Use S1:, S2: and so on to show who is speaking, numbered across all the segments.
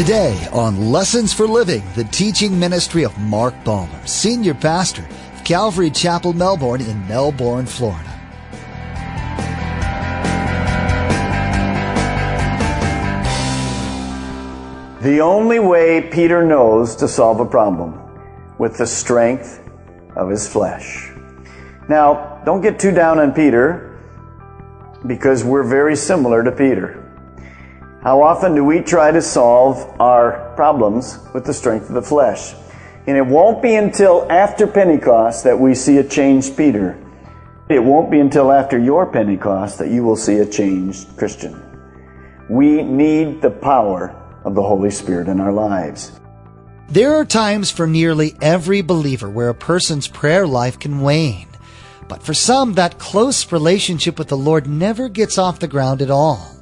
S1: Today on Lessons for Living, the teaching ministry of Mark Balmer, Senior Pastor of Calvary Chapel, Melbourne in Melbourne, Florida.
S2: The only way Peter knows to solve a problem with the strength of his flesh. Now, don't get too down on Peter because we're very similar to Peter. How often do we try to solve our problems with the strength of the flesh? And it won't be until after Pentecost that we see a changed Peter. It won't be until after your Pentecost that you will see a changed Christian. We need the power of the Holy Spirit in our lives.
S1: There are times for nearly every believer where a person's prayer life can wane. But for some, that close relationship with the Lord never gets off the ground at all.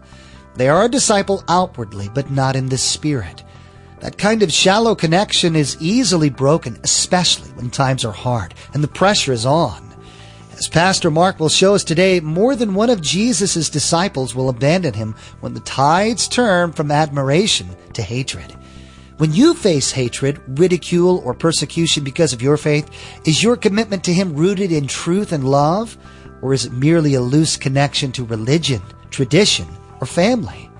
S1: They are a disciple outwardly, but not in the spirit. That kind of shallow connection is easily broken, especially when times are hard and the pressure is on. As Pastor Mark will show us today, more than one of Jesus' disciples will abandon him when the tides turn from admiration to hatred. When you face hatred, ridicule, or persecution because of your faith, is your commitment to him rooted in truth and love? Or is it merely a loose connection to religion, tradition, or family.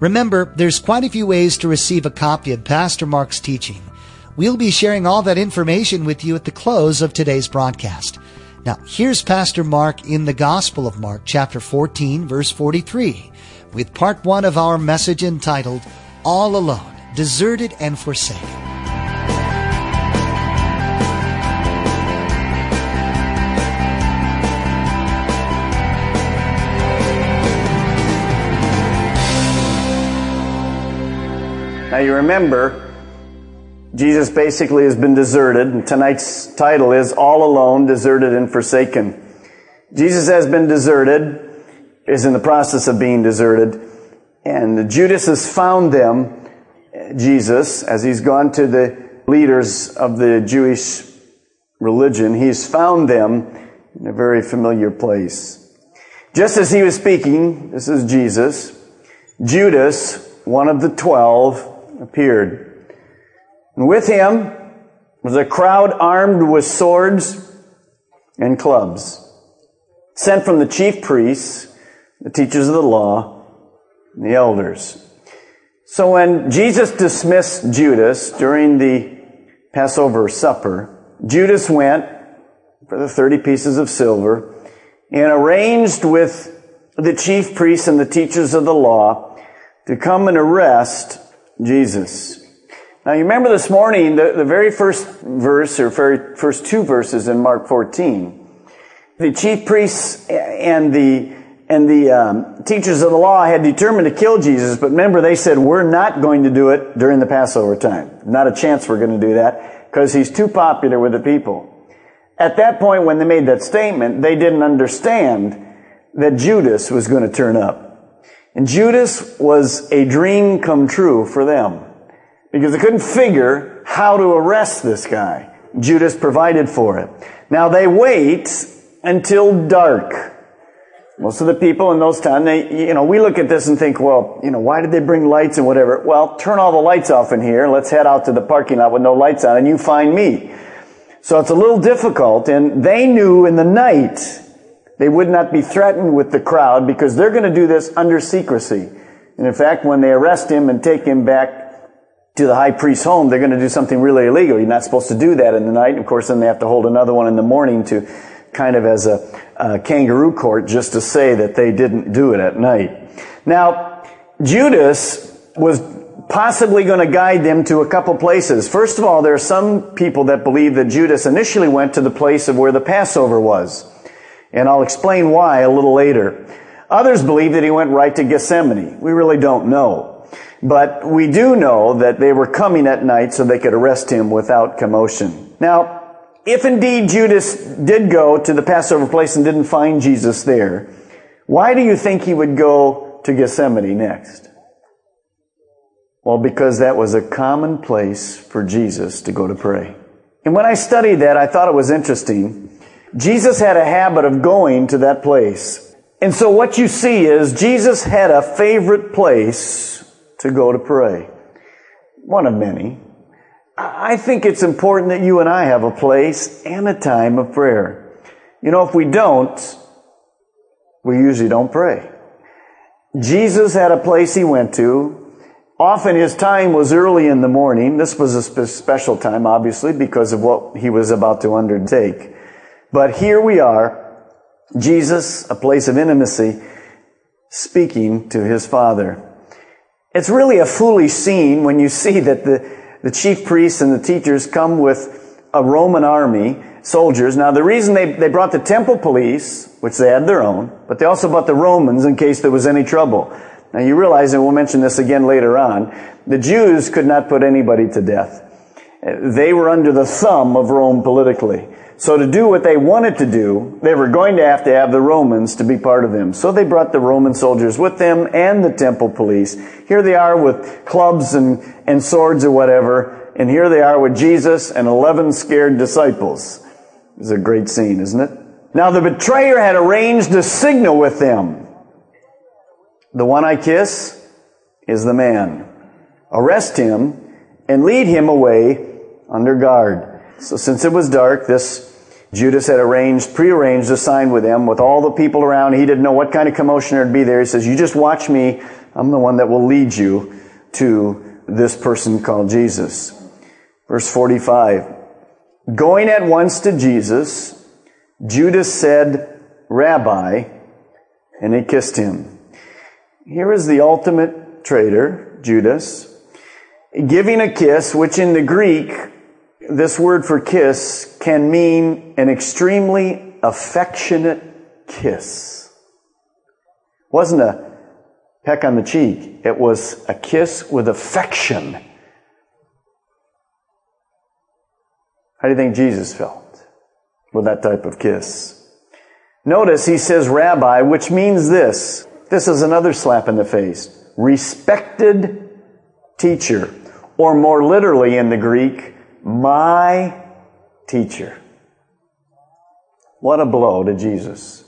S1: Remember, there's quite a few ways to receive a copy of Pastor Mark's teaching. We'll be sharing all that information with you at the close of today's broadcast. Now, here's Pastor Mark in the Gospel of Mark, chapter 14, verse 43, with part one of our message entitled, All Alone, Deserted and Forsaken.
S2: Now you remember, Jesus basically has been deserted, and tonight's title is All Alone, Deserted and Forsaken. Jesus has been deserted, is in the process of being deserted, and Judas has found them, Jesus, as he's gone to the leaders of the Jewish religion, he's found them in a very familiar place. Just as he was speaking, this is Jesus, Judas, one of the twelve, appeared. And with him was a crowd armed with swords and clubs, sent from the chief priests, the teachers of the law, and the elders. So when Jesus dismissed Judas during the Passover supper, Judas went for the 30 pieces of silver and arranged with the chief priests and the teachers of the law to come and arrest Jesus. Now you remember this morning, the, the very first verse, or very first two verses in Mark 14, the chief priests and the and the um, teachers of the law had determined to kill Jesus, but remember they said, we're not going to do it during the Passover time. Not a chance we're going to do that, because he's too popular with the people. At that point when they made that statement, they didn't understand that Judas was going to turn up. And Judas was a dream come true for them because they couldn't figure how to arrest this guy. Judas provided for it. Now they wait until dark. Most of the people in those times, they, you know, we look at this and think, well, you know, why did they bring lights and whatever? Well, turn all the lights off in here. Let's head out to the parking lot with no lights on and you find me. So it's a little difficult and they knew in the night they would not be threatened with the crowd because they're going to do this under secrecy. And in fact, when they arrest him and take him back to the high priest's home, they're going to do something really illegal. You're not supposed to do that in the night. And of course, then they have to hold another one in the morning to kind of as a, a kangaroo court just to say that they didn't do it at night. Now, Judas was possibly going to guide them to a couple places. First of all, there are some people that believe that Judas initially went to the place of where the Passover was. And I'll explain why a little later. Others believe that he went right to Gethsemane. We really don't know. But we do know that they were coming at night so they could arrest him without commotion. Now, if indeed Judas did go to the Passover place and didn't find Jesus there, why do you think he would go to Gethsemane next? Well, because that was a common place for Jesus to go to pray. And when I studied that, I thought it was interesting Jesus had a habit of going to that place. And so what you see is Jesus had a favorite place to go to pray. one of many. I think it's important that you and I have a place and a time of prayer. You know, if we don't, we usually don't pray. Jesus had a place he went to. Often his time was early in the morning. This was a special time, obviously, because of what he was about to undertake. But here we are, Jesus, a place of intimacy, speaking to his Father. It's really a foolish scene when you see that the, the chief priests and the teachers come with a Roman army, soldiers. Now the reason they, they brought the temple police, which they had their own, but they also brought the Romans in case there was any trouble. Now you realize, and we'll mention this again later on, the Jews could not put anybody to death. They were under the thumb of Rome politically. So to do what they wanted to do, they were going to have to have the Romans to be part of them. So they brought the Roman soldiers with them and the temple police. Here they are with clubs and, and swords or whatever. And here they are with Jesus and 11 scared disciples. It's a great scene, isn't it? Now the betrayer had arranged a signal with them. The one I kiss is the man. Arrest him and lead him away under guard. So since it was dark, this Judas had arranged, prearranged a sign with them, with all the people around. He didn't know what kind of commotion there'd be there. He says, you just watch me. I'm the one that will lead you to this person called Jesus. Verse 45. Going at once to Jesus, Judas said, Rabbi, and he kissed him. Here is the ultimate traitor, Judas, giving a kiss, which in the Greek this word for kiss can mean an extremely affectionate kiss. It wasn't a peck on the cheek. It was a kiss with affection. How do you think Jesus felt with that type of kiss? Notice he says rabbi, which means this. This is another slap in the face. Respected teacher. Or more literally in the Greek, my teacher. What a blow to Jesus.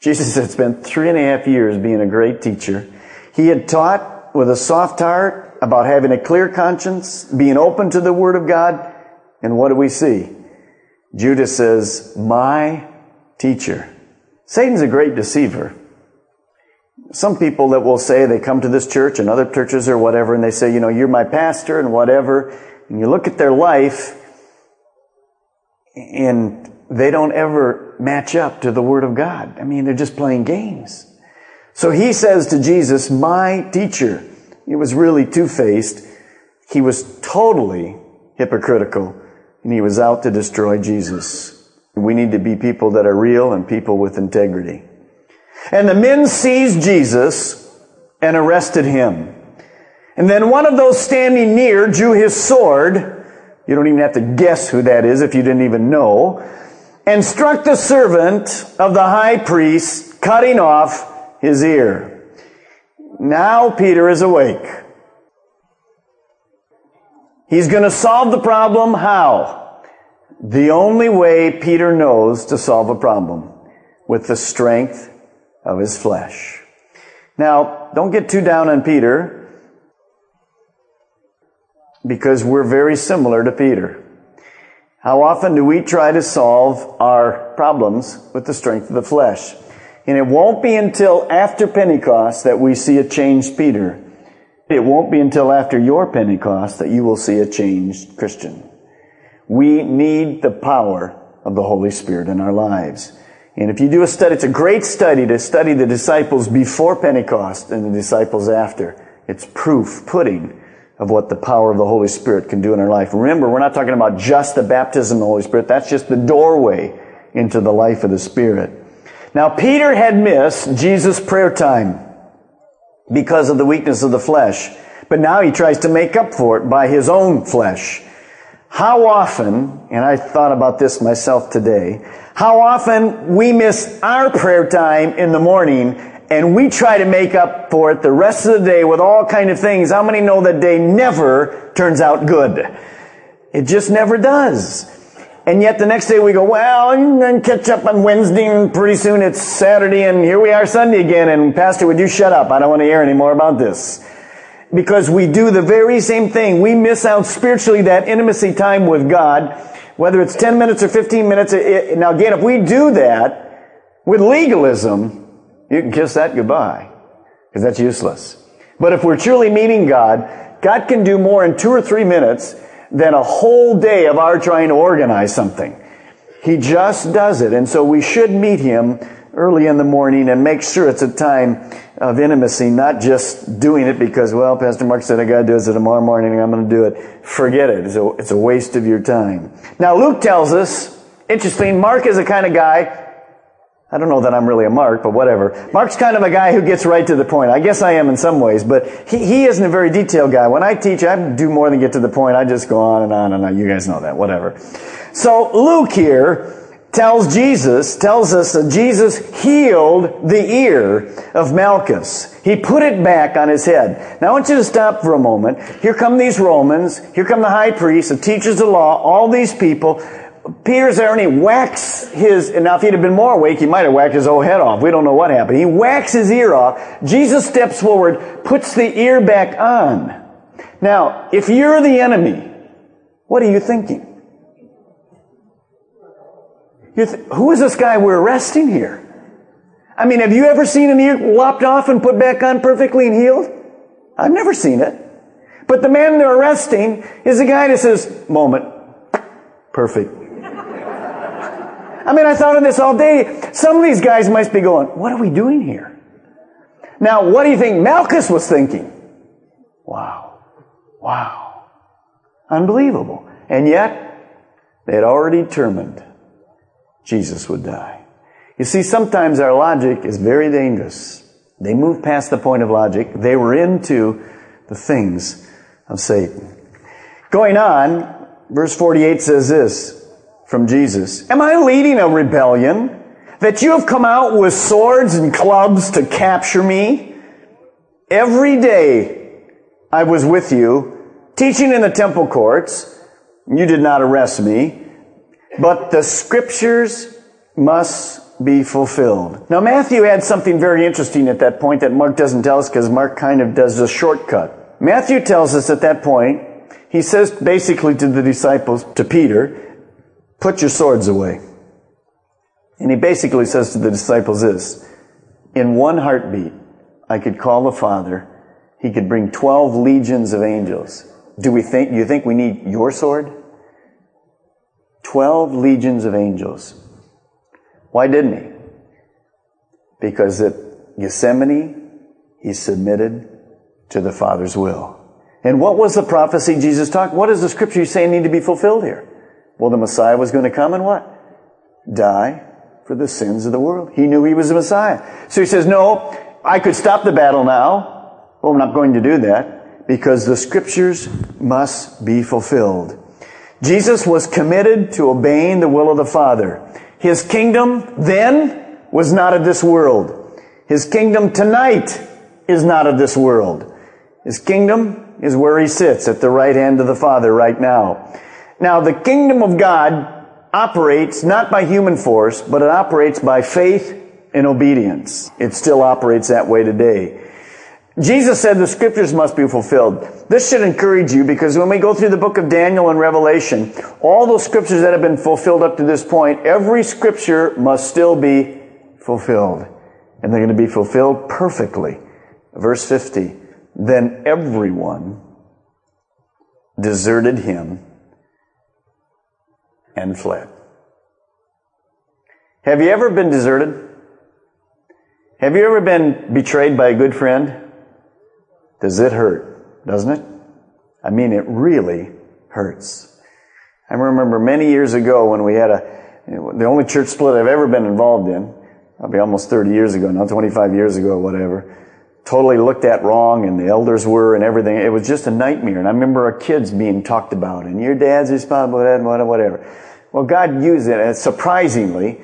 S2: Jesus had spent three and a half years being a great teacher. He had taught with a soft heart about having a clear conscience, being open to the Word of God. And what do we see? Judas says, my teacher. Satan's a great deceiver. Some people that will say they come to this church and other churches or whatever, and they say, you know, you're my pastor and whatever, and you look at their life, and they don't ever match up to the Word of God. I mean, they're just playing games. So he says to Jesus, my teacher. He was really two-faced. He was totally hypocritical, and he was out to destroy Jesus. We need to be people that are real and people with integrity. And the men seized Jesus and arrested him. And then one of those standing near drew his sword. You don't even have to guess who that is if you didn't even know. And struck the servant of the high priest, cutting off his ear. Now Peter is awake. He's going to solve the problem. How? The only way Peter knows to solve a problem with the strength of his flesh. Now, don't get too down on Peter because we're very similar to Peter. How often do we try to solve our problems with the strength of the flesh? And it won't be until after Pentecost that we see a changed Peter. It won't be until after your Pentecost that you will see a changed Christian. We need the power of the Holy Spirit in our lives. And if you do a study, it's a great study to study the disciples before Pentecost and the disciples after. It's proof, pudding of what the power of the Holy Spirit can do in our life. Remember, we're not talking about just the baptism of the Holy Spirit. That's just the doorway into the life of the Spirit. Now, Peter had missed Jesus' prayer time because of the weakness of the flesh. But now he tries to make up for it by his own flesh. How often, and I thought about this myself today, how often we miss our prayer time in the morning and we try to make up for it the rest of the day with all kind of things. How many know that day never turns out good? It just never does. And yet the next day we go, well, and catch up on Wednesday and pretty soon it's Saturday and here we are Sunday again and Pastor, would you shut up? I don't want to hear any more about this. because we do the very same thing. We miss out spiritually that intimacy time with God, whether it's 10 minutes or 15 minutes. Now again, if we do that with legalism, you can kiss that goodbye because that's useless. But if we're truly meeting God, God can do more in two or three minutes than a whole day of our trying to organize something. He just does it. And so we should meet Him early in the morning and make sure it's a time of intimacy, not just doing it because, well, Pastor Mark said I got to do it tomorrow morning I'm going to do it. Forget it. It's a, it's a waste of your time. Now, Luke tells us, interesting, Mark is the kind of guy I don't know that I'm really a Mark, but whatever. Mark's kind of a guy who gets right to the point. I guess I am in some ways, but he, he isn't a very detailed guy. When I teach, I do more than get to the point. I just go on and on and on. You guys know that, whatever. So Luke here tells Jesus, tells us that Jesus healed the ear of Malchus. He put it back on his head. Now I want you to stop for a moment. Here come these Romans. Here come the high priests, the teachers of law, all these people. Peter's there and he whacks his, and now if he'd have been more awake, he might have whacked his whole head off. We don't know what happened. He whacks his ear off. Jesus steps forward, puts the ear back on. Now, if you're the enemy, what are you thinking? You th- who is this guy we're arresting here? I mean, have you ever seen an ear lopped off and put back on perfectly and healed? I've never seen it. But the man they're arresting is the guy that says, moment, perfect. I mean, I thought of this all day. Some of these guys must be going, what are we doing here? Now, what do you think Malchus was thinking? Wow. Wow. Unbelievable. And yet, they had already determined Jesus would die. You see, sometimes our logic is very dangerous. They moved past the point of logic. They were into the things of Satan. Going on, verse 48 says this, from Jesus. Am I leading a rebellion? That you have come out with swords and clubs to capture me? Every day I was with you, teaching in the temple courts. You did not arrest me, but the scriptures must be fulfilled. Now Matthew adds something very interesting at that point that Mark doesn't tell us because Mark kind of does a shortcut. Matthew tells us at that point, he says basically to the disciples, to Peter, Put your swords away. And he basically says to the disciples this, in one heartbeat, I could call the Father. He could bring 12 legions of angels. Do we think, you think we need your sword? 12 legions of angels. Why didn't he? Because at Gethsemane, he submitted to the Father's will. And what was the prophecy Jesus talked? What does the scripture say need to be fulfilled here? Well, the Messiah was going to come and what? Die for the sins of the world. He knew he was the Messiah. So he says, no, I could stop the battle now. Well, I'm not going to do that because the scriptures must be fulfilled. Jesus was committed to obeying the will of the Father. His kingdom then was not of this world. His kingdom tonight is not of this world. His kingdom is where he sits at the right hand of the Father right now. Now, the kingdom of God operates not by human force, but it operates by faith and obedience. It still operates that way today. Jesus said the scriptures must be fulfilled. This should encourage you because when we go through the book of Daniel and Revelation, all those scriptures that have been fulfilled up to this point, every scripture must still be fulfilled. And they're going to be fulfilled perfectly. Verse 50. Then everyone deserted him and fled. Have you ever been deserted? Have you ever been betrayed by a good friend? Does it hurt? Doesn't it? I mean, it really hurts. I remember many years ago when we had a, the only church split I've ever been involved in, I'll be almost 30 years ago now, 25 years ago, whatever, totally looked at wrong and the elders were and everything. It was just a nightmare. And I remember our kids being talked about and your dad's responsible and whatever. Well, God used it, surprisingly,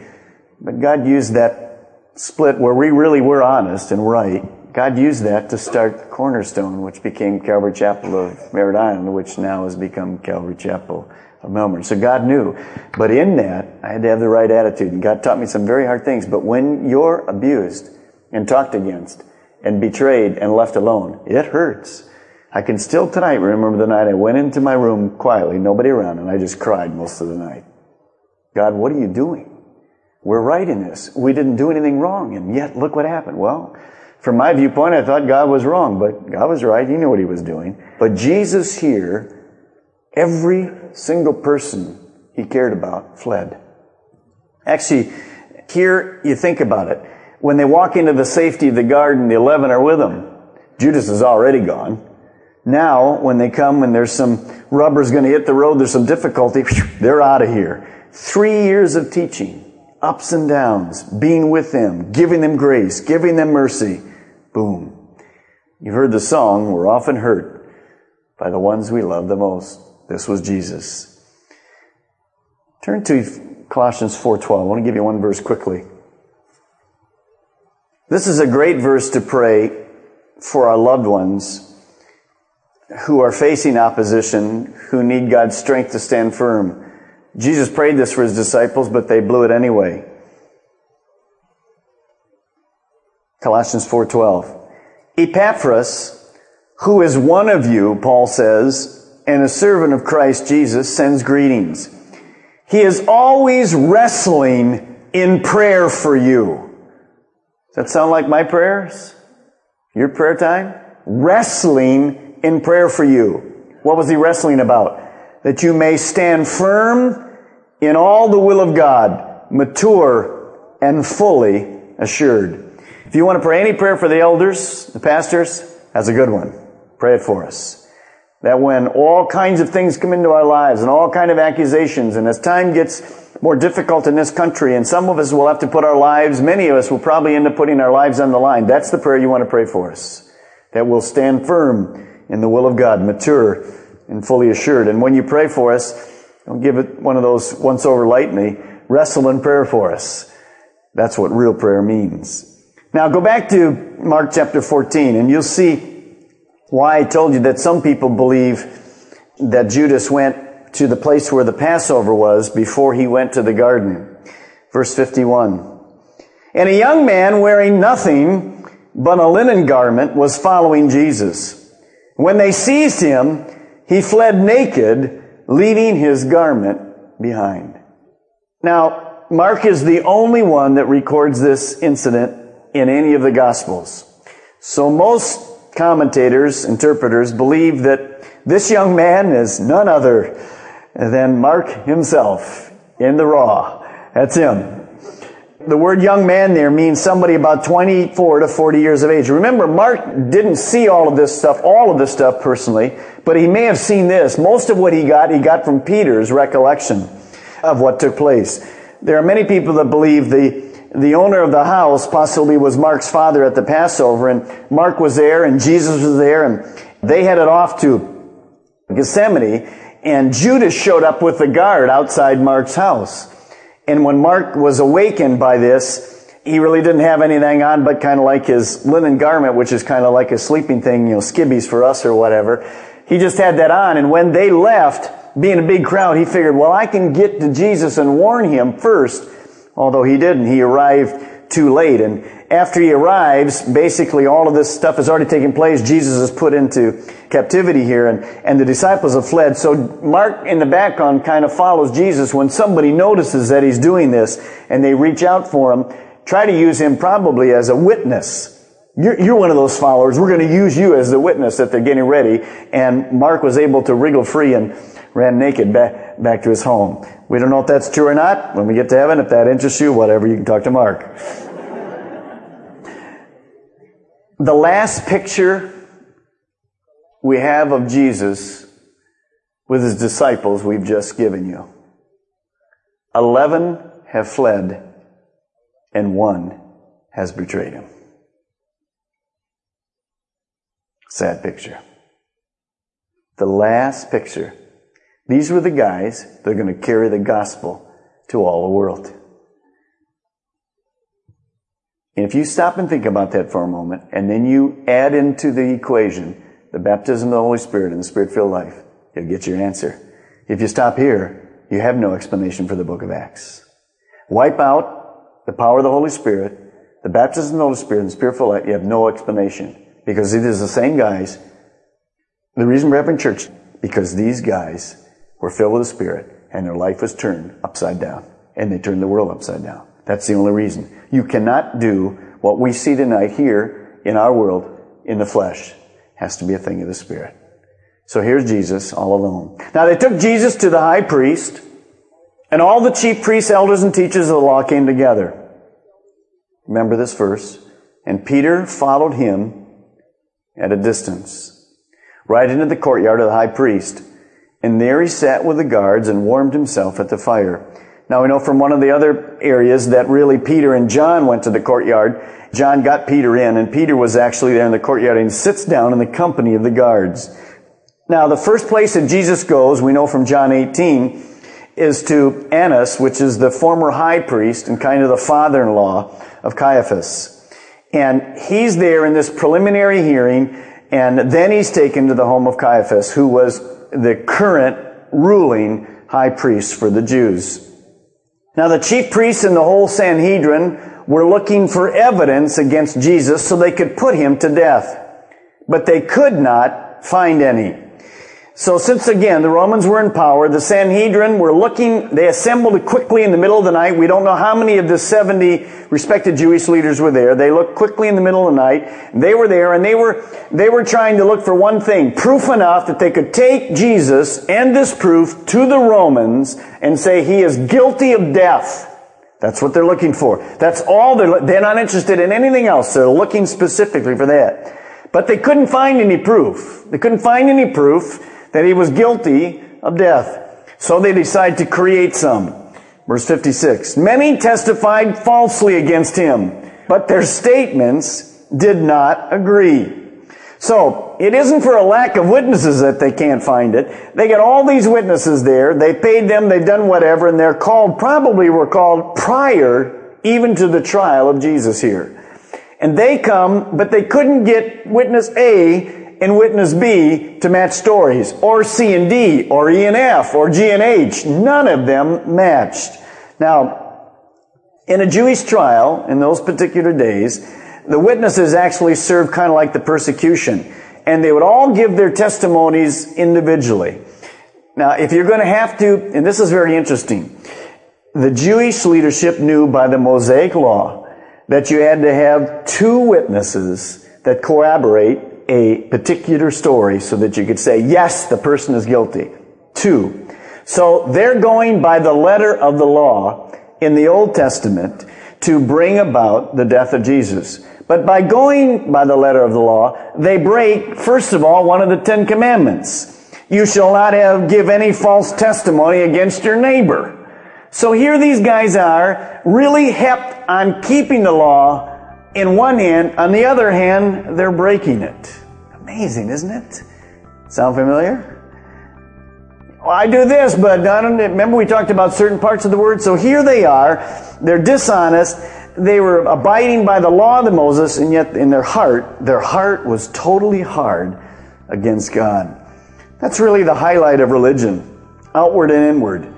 S2: but God used that split where we really were honest and right. God used that to start Cornerstone, which became Calvary Chapel of Merritt Island, which now has become Calvary Chapel of Melbourne. So God knew. But in that, I had to have the right attitude. And God taught me some very hard things. But when you're abused and talked against and betrayed and left alone, it hurts. I can still tonight remember the night I went into my room quietly, nobody around, and I just cried most of the night. God, what are you doing? We're right in this. We didn't do anything wrong, and yet look what happened. Well, from my viewpoint, I thought God was wrong, but God was right. He knew what he was doing. But Jesus here, every single person he cared about fled. Actually, here you think about it. When they walk into the safety of the garden, the eleven are with them. Judas is already gone. Now, when they come and there's some rubber's going to hit the road, there's some difficulty, they're out of here. Three years of teaching, ups and downs, being with them, giving them grace, giving them mercy. Boom. You've heard the song, we're often hurt by the ones we love the most. This was Jesus. Turn to Colossians 4:12. I want to give you one verse quickly. This is a great verse to pray for our loved ones who are facing opposition, who need God's strength to stand firm. Jesus prayed this for his disciples, but they blew it anyway. Colossians 4:12. Epaphras, who is one of you, Paul says, and a servant of Christ Jesus, sends greetings. He is always wrestling in prayer for you. Does that sound like my prayers? Your prayer time? Wrestling in prayer for you. What was he wrestling about? That you may stand firm in all the will of God, mature and fully assured. If you want to pray any prayer for the elders, the pastors, that's a good one. Pray it for us. That when all kinds of things come into our lives and all kind of accusations, and as time gets more difficult in this country, and some of us will have to put our lives, many of us will probably end up putting our lives on the line. That's the prayer you want to pray for us. That we'll stand firm in the will of God, mature and fully assured. And when you pray for us, don't give it one of those once over lightly. Wrestle in prayer for us. That's what real prayer means. Now go back to Mark chapter 14 and you'll see why I told you that some people believe that Judas went to the place where the Passover was before he went to the garden. Verse 51. And a young man wearing nothing but a linen garment was following Jesus. When they seized him, he fled naked, leaving his garment behind. Now, Mark is the only one that records this incident in any of the Gospels. So most commentators, interpreters believe that this young man is none other than Mark himself in the raw. That's him. The word young man there means somebody about 24 to 40 years of age. Remember, Mark didn't see all of this stuff, all of this stuff personally, but he may have seen this. Most of what he got, he got from Peter's recollection of what took place. There are many people that believe the the owner of the house possibly was Mark's father at the Passover, and Mark was there, and Jesus was there, and they headed off to Gethsemane, and Judas showed up with the guard outside Mark's house. And when Mark was awakened by this, he really didn't have anything on but kind of like his linen garment, which is kind of like a sleeping thing, you know, skibbies for us or whatever. He just had that on, and when they left, being a big crowd, he figured, well, I can get to Jesus and warn him first Although he didn't, he arrived too late. And after he arrives, basically all of this stuff has already taken place. Jesus is put into captivity here and, and the disciples have fled. So Mark in the background kind of follows Jesus when somebody notices that he's doing this and they reach out for him, try to use him probably as a witness. You're, you're one of those followers. We're going to use you as the witness that they're getting ready. And Mark was able to wriggle free and ran naked back, back to his home. We don't know if that's true or not. When we get to heaven, if that interests you, whatever, you can talk to Mark. the last picture we have of Jesus with his disciples we've just given you. Eleven have fled and one has betrayed him. Sad picture. The last picture these were the guys that are going to carry the gospel to all the world. And if you stop and think about that for a moment, and then you add into the equation the baptism of the Holy Spirit and the Spirit filled life, you'll get your answer. If you stop here, you have no explanation for the book of Acts. Wipe out the power of the Holy Spirit, the baptism of the Holy Spirit, and the Spirit filled life, you have no explanation. Because it is the same guys The reason we're having church, because these guys were filled with the Spirit and their life was turned upside down. And they turned the world upside down. That's the only reason. You cannot do what we see tonight here in our world in the flesh. It has to be a thing of the Spirit. So here's Jesus all alone. Now they took Jesus to the high priest, and all the chief priests, elders, and teachers of the law came together. Remember this verse. And Peter followed him at a distance, right into the courtyard of the high priest. And there he sat with the guards and warmed himself at the fire. Now we know from one of the other areas that really Peter and John went to the courtyard. John got Peter in, and Peter was actually there in the courtyard and sits down in the company of the guards. Now the first place that Jesus goes, we know from John 18, is to Annas, which is the former high priest and kind of the father-in-law of Caiaphas. And he's there in this preliminary hearing, and then he's taken to the home of Caiaphas, who was the current ruling high priest for the Jews. Now the chief priests and the whole Sanhedrin were looking for evidence against Jesus so they could put him to death. But they could not find any. So since again the Romans were in power, the Sanhedrin were looking, they assembled quickly in the middle of the night. We don't know how many of the 70 respected Jewish leaders were there. They looked quickly in the middle of the night. They were there and they were, they were trying to look for one thing, proof enough that they could take Jesus and this proof to the Romans and say he is guilty of death. That's what they're looking for. That's all they're, they're not interested in anything else. They're looking specifically for that. But they couldn't find any proof. They couldn't find any proof that he was guilty of death. So they decide to create some. Verse 56. Many testified falsely against him, but their statements did not agree. So, it isn't for a lack of witnesses that they can't find it. They get all these witnesses there, they paid them, they've done whatever, and they're called, probably were called prior even to the trial of Jesus here. And they come, but they couldn't get witness A and witness B to match stories, or C and D, or E and F, or G and H. None of them matched. Now, in a Jewish trial, in those particular days, the witnesses actually served kind of like the persecution. And they would all give their testimonies individually. Now, if you're going to have to, and this is very interesting, the Jewish leadership knew by the Mosaic law that you had to have two witnesses that corroborate a particular story so that you could say, yes, the person is guilty. Two. So they're going by the letter of the law in the Old Testament to bring about the death of Jesus. But by going by the letter of the law, they break, first of all, one of the Ten Commandments. You shall not have, give any false testimony against your neighbor. So here these guys are, really hept on keeping the law, in one hand, on the other hand, they're breaking it. Amazing, isn't it? Sound familiar? Well, I do this, but I don't, remember we talked about certain parts of the word? So here they are. They're dishonest. They were abiding by the law of Moses, and yet in their heart, their heart was totally hard against God. That's really the highlight of religion. Outward and inward.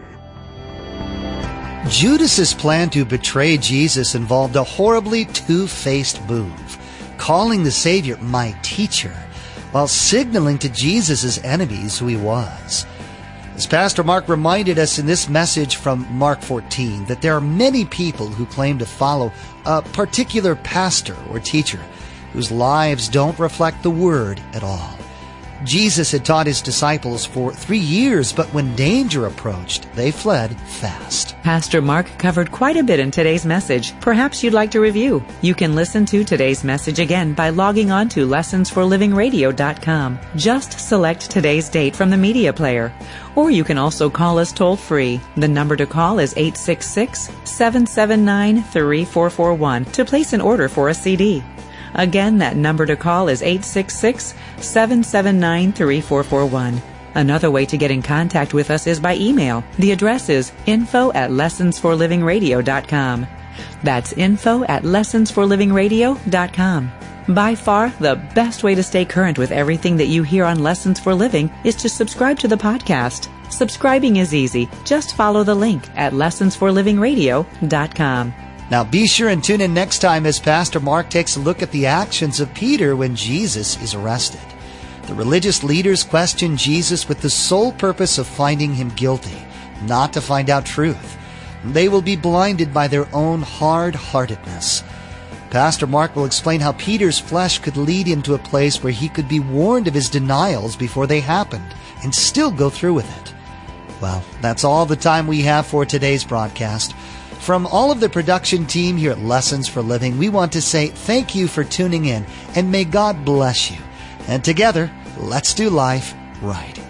S1: Judas's plan to betray Jesus involved a horribly two-faced move, calling the Savior my teacher, while signaling to Jesus' enemies who he was. As Pastor Mark reminded us in this message from Mark 14, that there are many people who claim to follow a particular pastor or teacher whose lives don't reflect the Word at all. Jesus had taught his disciples for three years, but when danger approached, they fled fast.
S3: Pastor Mark covered quite a bit in today's message. Perhaps you'd like to review. You can listen to today's message again by logging on to lessonsforlivingradio.com. Just select today's date from the media player. Or you can also call us toll free. The number to call is 866 779 3441 to place an order for a CD. Again, that number to call is 866 779 3441. Another way to get in contact with us is by email. The address is info at lessonsforlivingradio.com. That's info at lessonsforlivingradio.com. By far, the best way to stay current with everything that you hear on Lessons for Living is to subscribe to the podcast. Subscribing is easy. Just follow the link at lessonsforlivingradio.com.
S1: Now be sure and tune in next time as Pastor Mark takes a look at the actions of Peter when Jesus is arrested.
S2: The religious leaders question Jesus with the sole purpose of finding him guilty, not to find out truth. They will be blinded by their own hard-heartedness. Pastor Mark will explain how Peter's flesh could lead him to a place where he could be warned of his denials before they happened and still go through with it. Well, that's all the time we have for today's broadcast. From all of the production team here at Lessons for Living, we want to say thank you for tuning in and may God bless you. And together, let's do life right.